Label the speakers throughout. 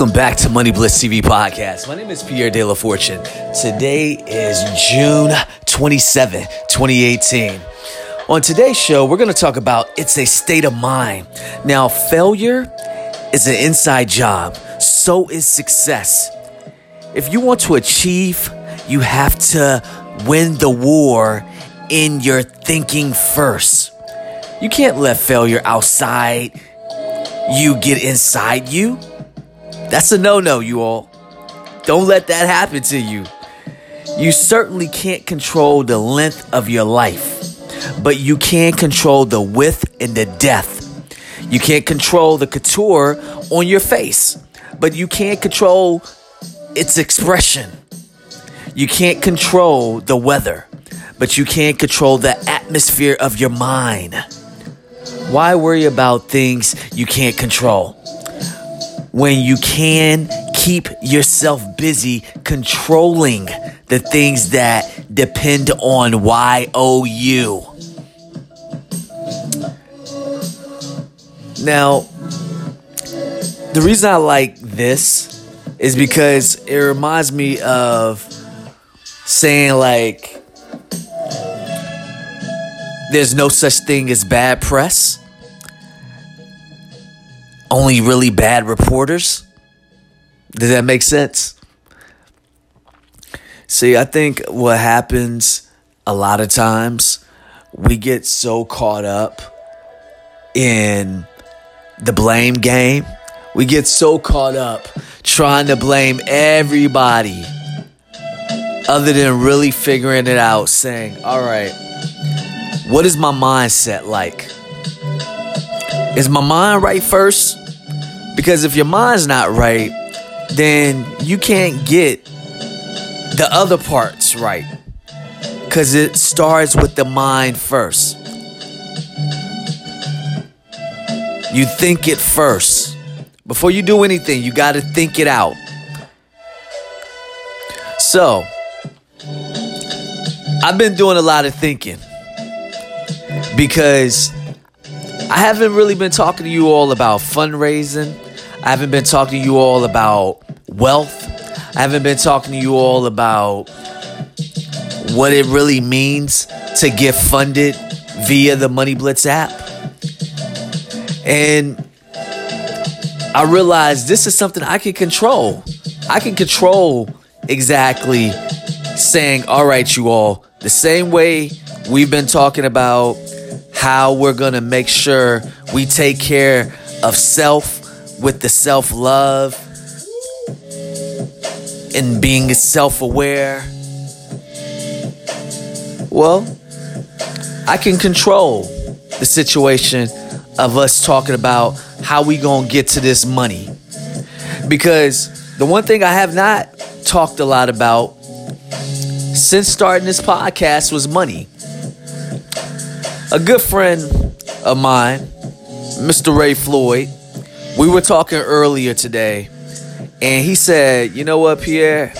Speaker 1: Welcome back to Money Blitz TV podcast. My name is Pierre De La Fortune. Today is June 27, 2018. On today's show, we're going to talk about it's a state of mind. Now, failure is an inside job, so is success. If you want to achieve, you have to win the war in your thinking first. You can't let failure outside you get inside you. That's a no no, you all. Don't let that happen to you. You certainly can't control the length of your life, but you can control the width and the depth. You can't control the couture on your face, but you can't control its expression. You can't control the weather, but you can control the atmosphere of your mind. Why worry about things you can't control? When you can keep yourself busy controlling the things that depend on YOU. Now, the reason I like this is because it reminds me of saying, like, there's no such thing as bad press, only really bad reporters. Does that make sense? See, I think what happens a lot of times, we get so caught up in the blame game. We get so caught up trying to blame everybody other than really figuring it out, saying, all right, what is my mindset like? Is my mind right first? Because if your mind's not right, then you can't get the other parts right. Because it starts with the mind first. You think it first. Before you do anything, you got to think it out. So, I've been doing a lot of thinking because I haven't really been talking to you all about fundraising. I haven't been talking to you all about wealth. I haven't been talking to you all about what it really means to get funded via the Money Blitz app. And I realized this is something I can control. I can control exactly saying, all right, you all, the same way we've been talking about how we're going to make sure we take care of self with the self love and being self aware. Well, I can control the situation of us talking about how we to get to this money. Because the one thing I have not talked a lot about since starting this podcast was money. A good friend of mine, Mr. Ray Floyd, we were talking earlier today, and he said, You know what, Pierre?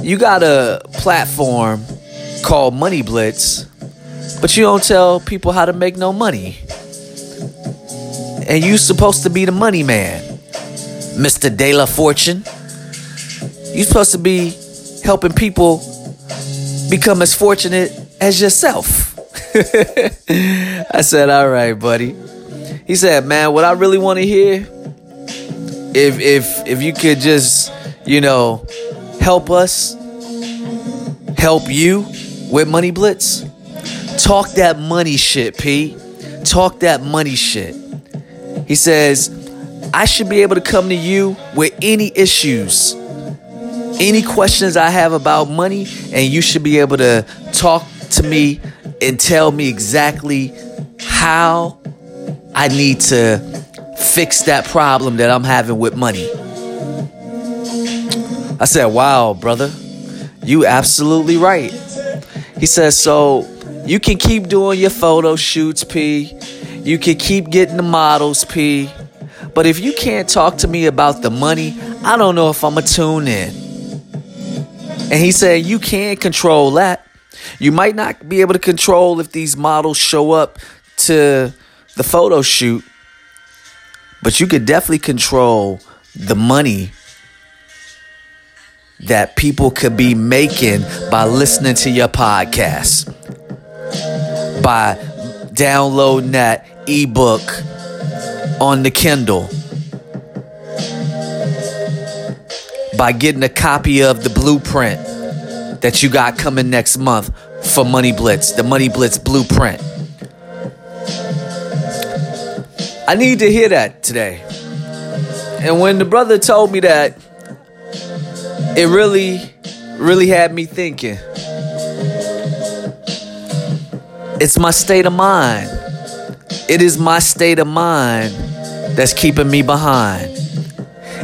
Speaker 1: You got a platform called Money Blitz, but you don't tell people how to make no money. And you supposed to be the money man, Mr. De La Fortune. You supposed to be helping people become as fortunate as yourself. I said, all right, buddy. He said, man, what I really want to hear, if if if you could just, you know, help us, help you with Money Blitz, talk that money shit, P. Talk that money shit. He says, I should be able to come to you with any issues, any questions I have about money, and you should be able to talk to me and tell me exactly how I need to fix that problem that I'm having with money. I said, Wow, brother, you absolutely right. He says, So you can keep doing your photo shoots, P. You can keep getting the models, P. But if you can't talk to me about the money, I don't know if I'm to tune in. And he said, You can't control that. You might not be able to control if these models show up to the photo shoot, but you could definitely control the money that people could be making by listening to your podcast, by downloading that ebook on the Kindle, by getting a copy of the blueprint that you got coming next month for Money Blitz, the Money Blitz blueprint. I need to hear that today. And when the brother told me that, it really, really had me thinking. It's my state of mind. It is my state of mind that's keeping me behind.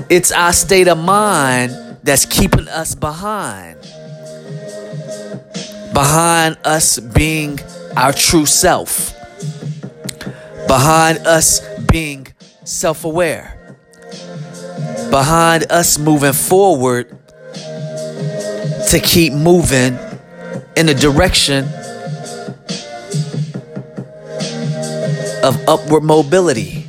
Speaker 1: It's our state of mind that's keeping us behind. Behind us being our true self. Behind us being self aware. Behind us moving forward to keep moving in the direction of upward mobility.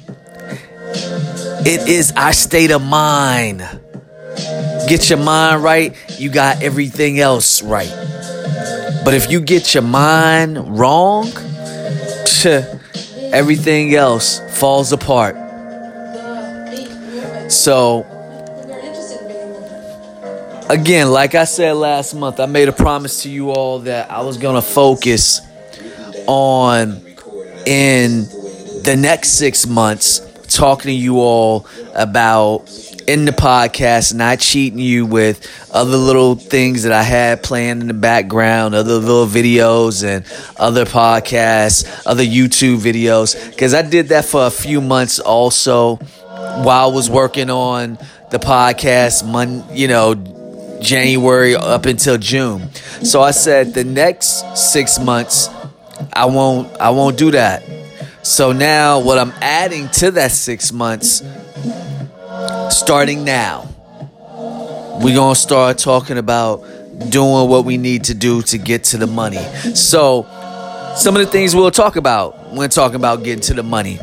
Speaker 1: It is our state of mind. Get your mind right, you got everything else right. But if you get your mind wrong, everything else falls apart. So, again, like I said last month, I made a promise to you all that I was going to focus on in the next six months talking to you all about in the podcast, not cheating you with other little things that I had planned in the background, other little videos and other podcasts, other YouTube videos. Because I did that for a few months also while I was working on the podcast, mon- you know, January up until June. So I said the next six months, I won't, I won't do that. So now what I'm adding to that six months, starting now, we're going to start talking about doing what we need to do to get to the money. So some of the things we'll talk about when talking about getting to the money.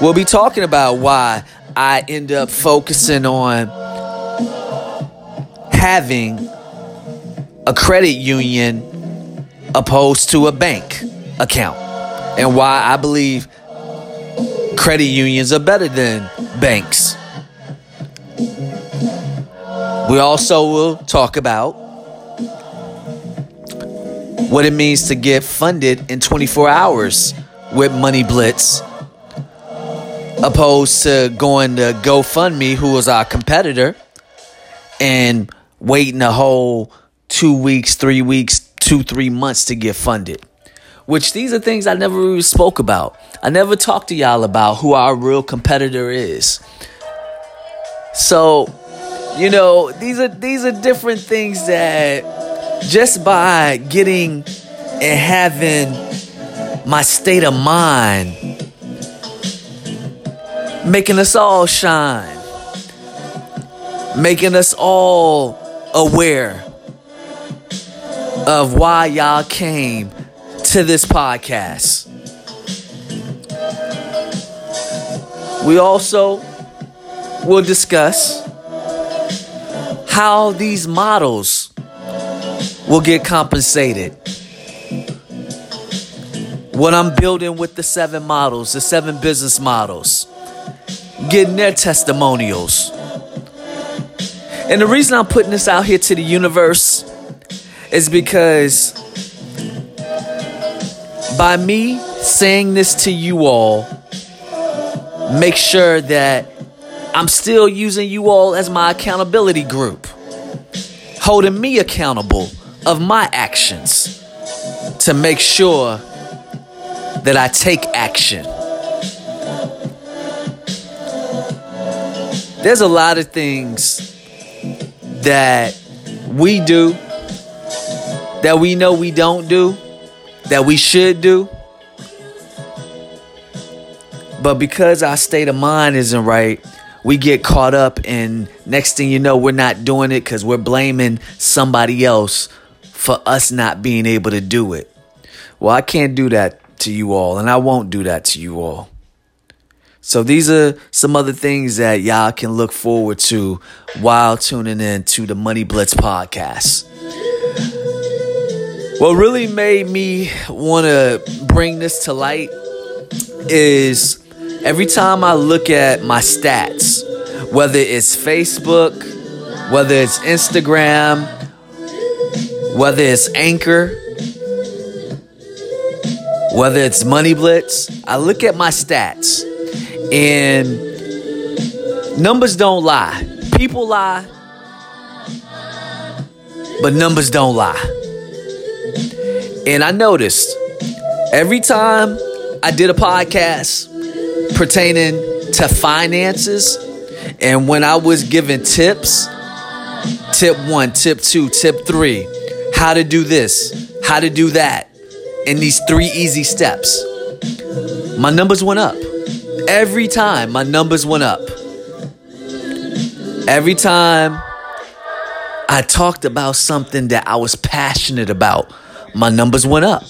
Speaker 1: We'll be talking about why I end up focusing on having a credit union opposed to a bank account and why I believe credit unions are better than banks. We also will talk about what it means to get funded in 24 hours with Money Blitz opposed to going to GoFundMe, who was our competitor, and waiting a whole two weeks, three weeks, two, three months to get funded. Which these are things I never really spoke about. I never talked to y'all about who our real competitor is. So, you know, these are these are different things that just by getting and having my state of mind making us all shine, making us all aware of why y'all came to this podcast. We also will discuss how these models will get compensated. What I'm building with the seven models, the seven business models, getting their testimonials. And the reason I'm putting this out here to the universe is because by me saying this to you all, make sure that I'm still using you all as my accountability group, holding me accountable of my actions to make sure that I take action. There's a lot of things that we do that we know we don't do that we should do. But because our state of mind isn't right, we get caught up and next thing you know we're not doing it cuz we're blaming somebody else for us not being able to do it. Well, I can't do that to you all and I won't do that to you all. So these are some other things that y'all can look forward to while tuning in to the Money Blitz podcast. What really made me want to bring this to light is every time I look at my stats, whether it's Facebook, whether it's Instagram, whether it's Anchor, whether it's Money Blitz, I look at my stats and numbers don't lie. People lie, but numbers don't lie. And I noticed every time I did a podcast pertaining to finances, and when I was giving tips, tip one, tip two, tip three, how to do this, how to do that, in these three easy steps, my numbers went up. Every time my numbers went up. Every time I talked about something that I was passionate about, my numbers went up.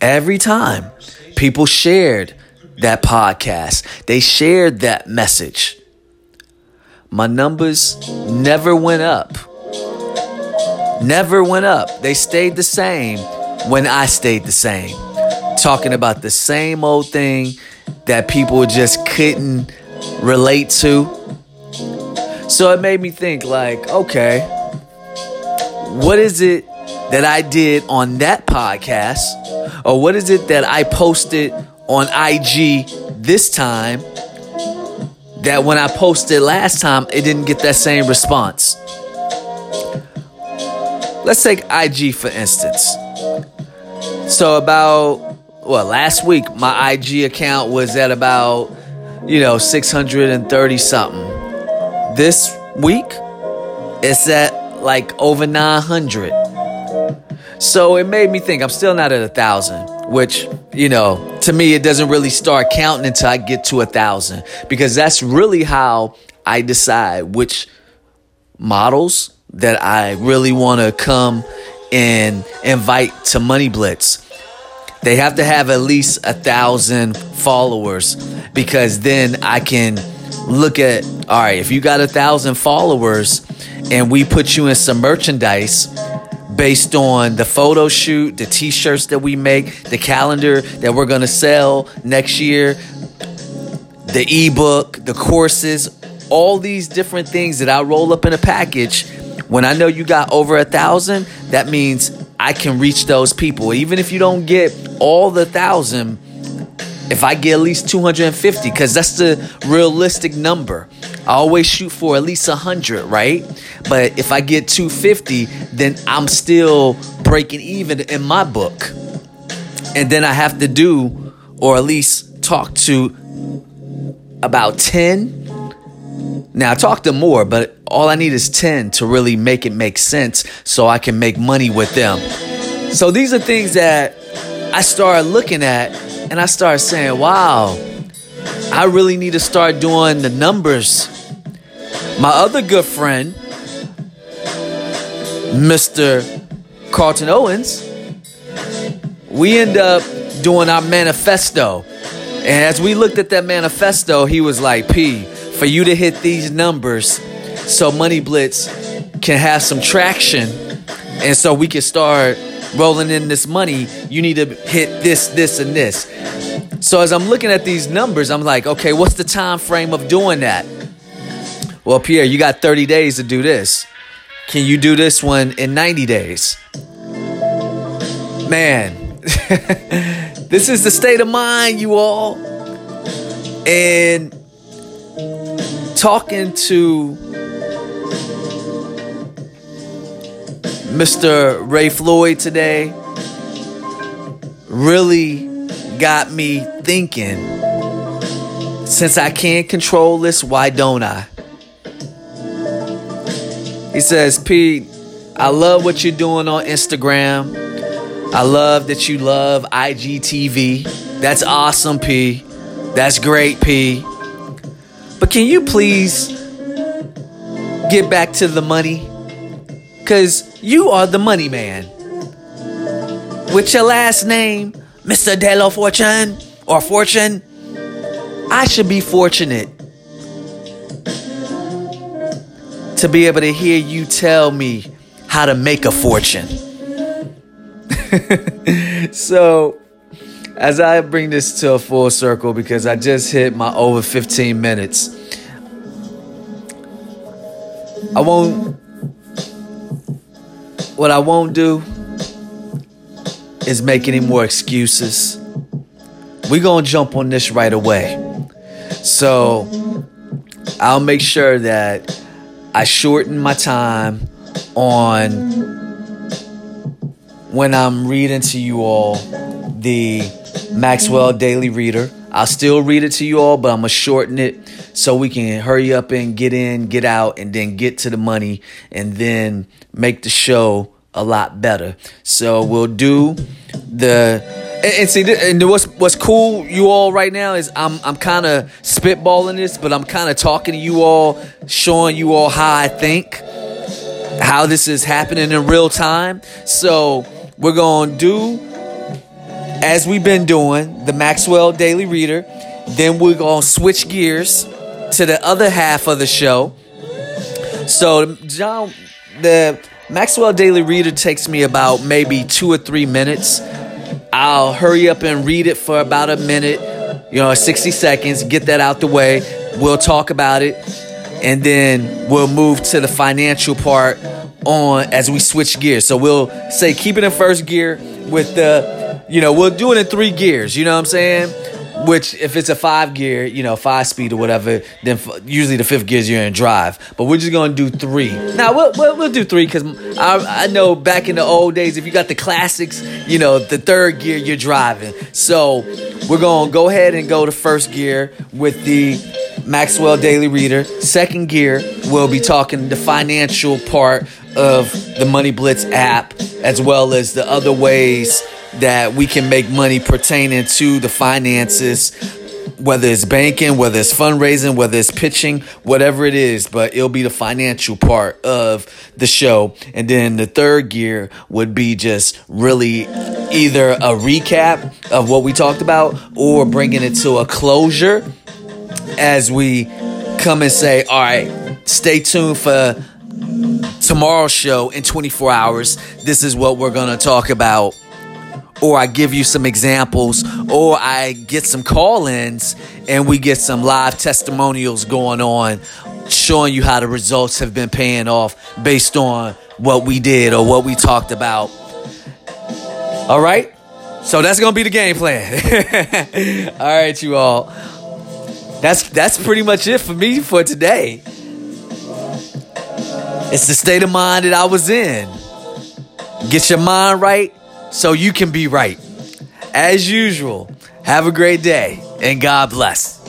Speaker 1: Every time people shared that podcast, they shared that message. My numbers never went up. Never went up. They stayed the same when I stayed the same. Talking about the same old thing that people just couldn't relate to. So it made me think like, okay, what is it that I did on that podcast? Or what is it that I posted on IG this time that when I posted last time, it didn't get that same response? Let's take IG for instance. So, about well, last week my IG account was at about you know 630 something. This week it's at like over 900. So it made me think I'm still not at a thousand, which, you know, to me, it doesn't really start counting until I get to a thousand because that's really how I decide which models that I really want to come and invite to Money Blitz. They have to have at least a thousand followers because then I can look at all right, if you got a thousand followers and we put you in some merchandise based on the photo shoot, the t shirts that we make, the calendar that we're gonna sell next year, the ebook, the courses, all these different things that I roll up in a package when I know you got over a thousand, that means I can reach those people. Even if you don't get all the thousand, if I get at least 250, because that's the realistic number. I always shoot for at least 100, right? But if I get 250, then I'm still breaking even in my book. And then I have to do, or at least talk to about 10 now I talk to more, but all I need is 10 to really make it make sense so I can make money with them. So these are things that I started looking at and I started saying, wow, I really need to start doing the numbers. My other good friend, Mr. Carlton Owens, we end up doing our manifesto. And as we looked at that manifesto, he was like, P, for you to hit these numbers so Money Blitz can have some traction and so we can start rolling in this money, you need to hit this, this, and this. So as I'm looking at these numbers, I'm like, okay, what's the time frame of doing that? Well, Pierre, you got 30 days to do this. Can you do this one in 90 days? Man, this is the state of mind, you all. And talking to Mr. Ray Floyd today really got me thinking since I can't control this, why don't I? He says, Pete, I love what you're doing on Instagram. I love that you love IGTV. That's awesome, P. That's great, P. But can you please get back to the money? Because you are the money man. With your last name, Mr. De La Fortune or Fortune, I should be fortunate to be able to hear you tell me how to make a fortune. so, as I bring this to a full circle, because I just hit my over 15 minutes, I won't. What I won't do is make any more excuses. We're going to jump on this right away. So, I'll make sure that I shorten my time on when I'm reading to you all the Maxwell Daily Reader. I'll still read it to you all, but I'm gonna shorten it so we can hurry up and get in, get out, and then get to the money and then make the show a lot better. So we'll do the and, and see and what's what's cool you all right now is I'm I'm kind of spitballing this, but I'm kind of talking to you all, showing you all how I think, how this is happening in real time. So we're gonna do as we've been doing, the Maxwell Daily Reader. Then we're to switch gears to the other half of the show. So, John, the Maxwell Daily Reader takes me about maybe two or three minutes. I'll hurry up and read it for about a minute, you know, 60 seconds, get that out the way. We'll talk about it, and then we'll move to the financial part on as we switch gears. So we'll say keep it in first gear with the you know, we'll do it in three gears. You know what I'm saying? Which, if it's a five gear, you know, five speed or whatever, then f- usually the fifth gear you're in drive. But we're just gonna do three. Now we'll we'll, we'll do three because I, I know back in the old days, if you got the classics, you know, the third gear you're driving. So we're gonna go ahead and go to first gear with the Maxwell Daily Reader. Second gear, we'll be talking the financial part of the Money Blitz app, as well as the other ways that we can make money pertaining to the finances, whether it's banking, whether it's fundraising, whether it's pitching, whatever it is, but it'll be the financial part of the show. And then the third gear would be just really either a recap of what we talked about or bringing it to a closure as we come and say, all right, stay tuned for tomorrow's show in 24 hours. This is what we're going to talk about or I give you some examples, or I get some call ins and we get some live testimonials going on, showing you how the results have been paying off based on what we did or what we talked about. All right? So that's gonna be the game plan. all right, you all. That's that's pretty much it for me for today. It's the state of mind that I was in. Get your mind right so you can be right. As usual, have a great day and God bless.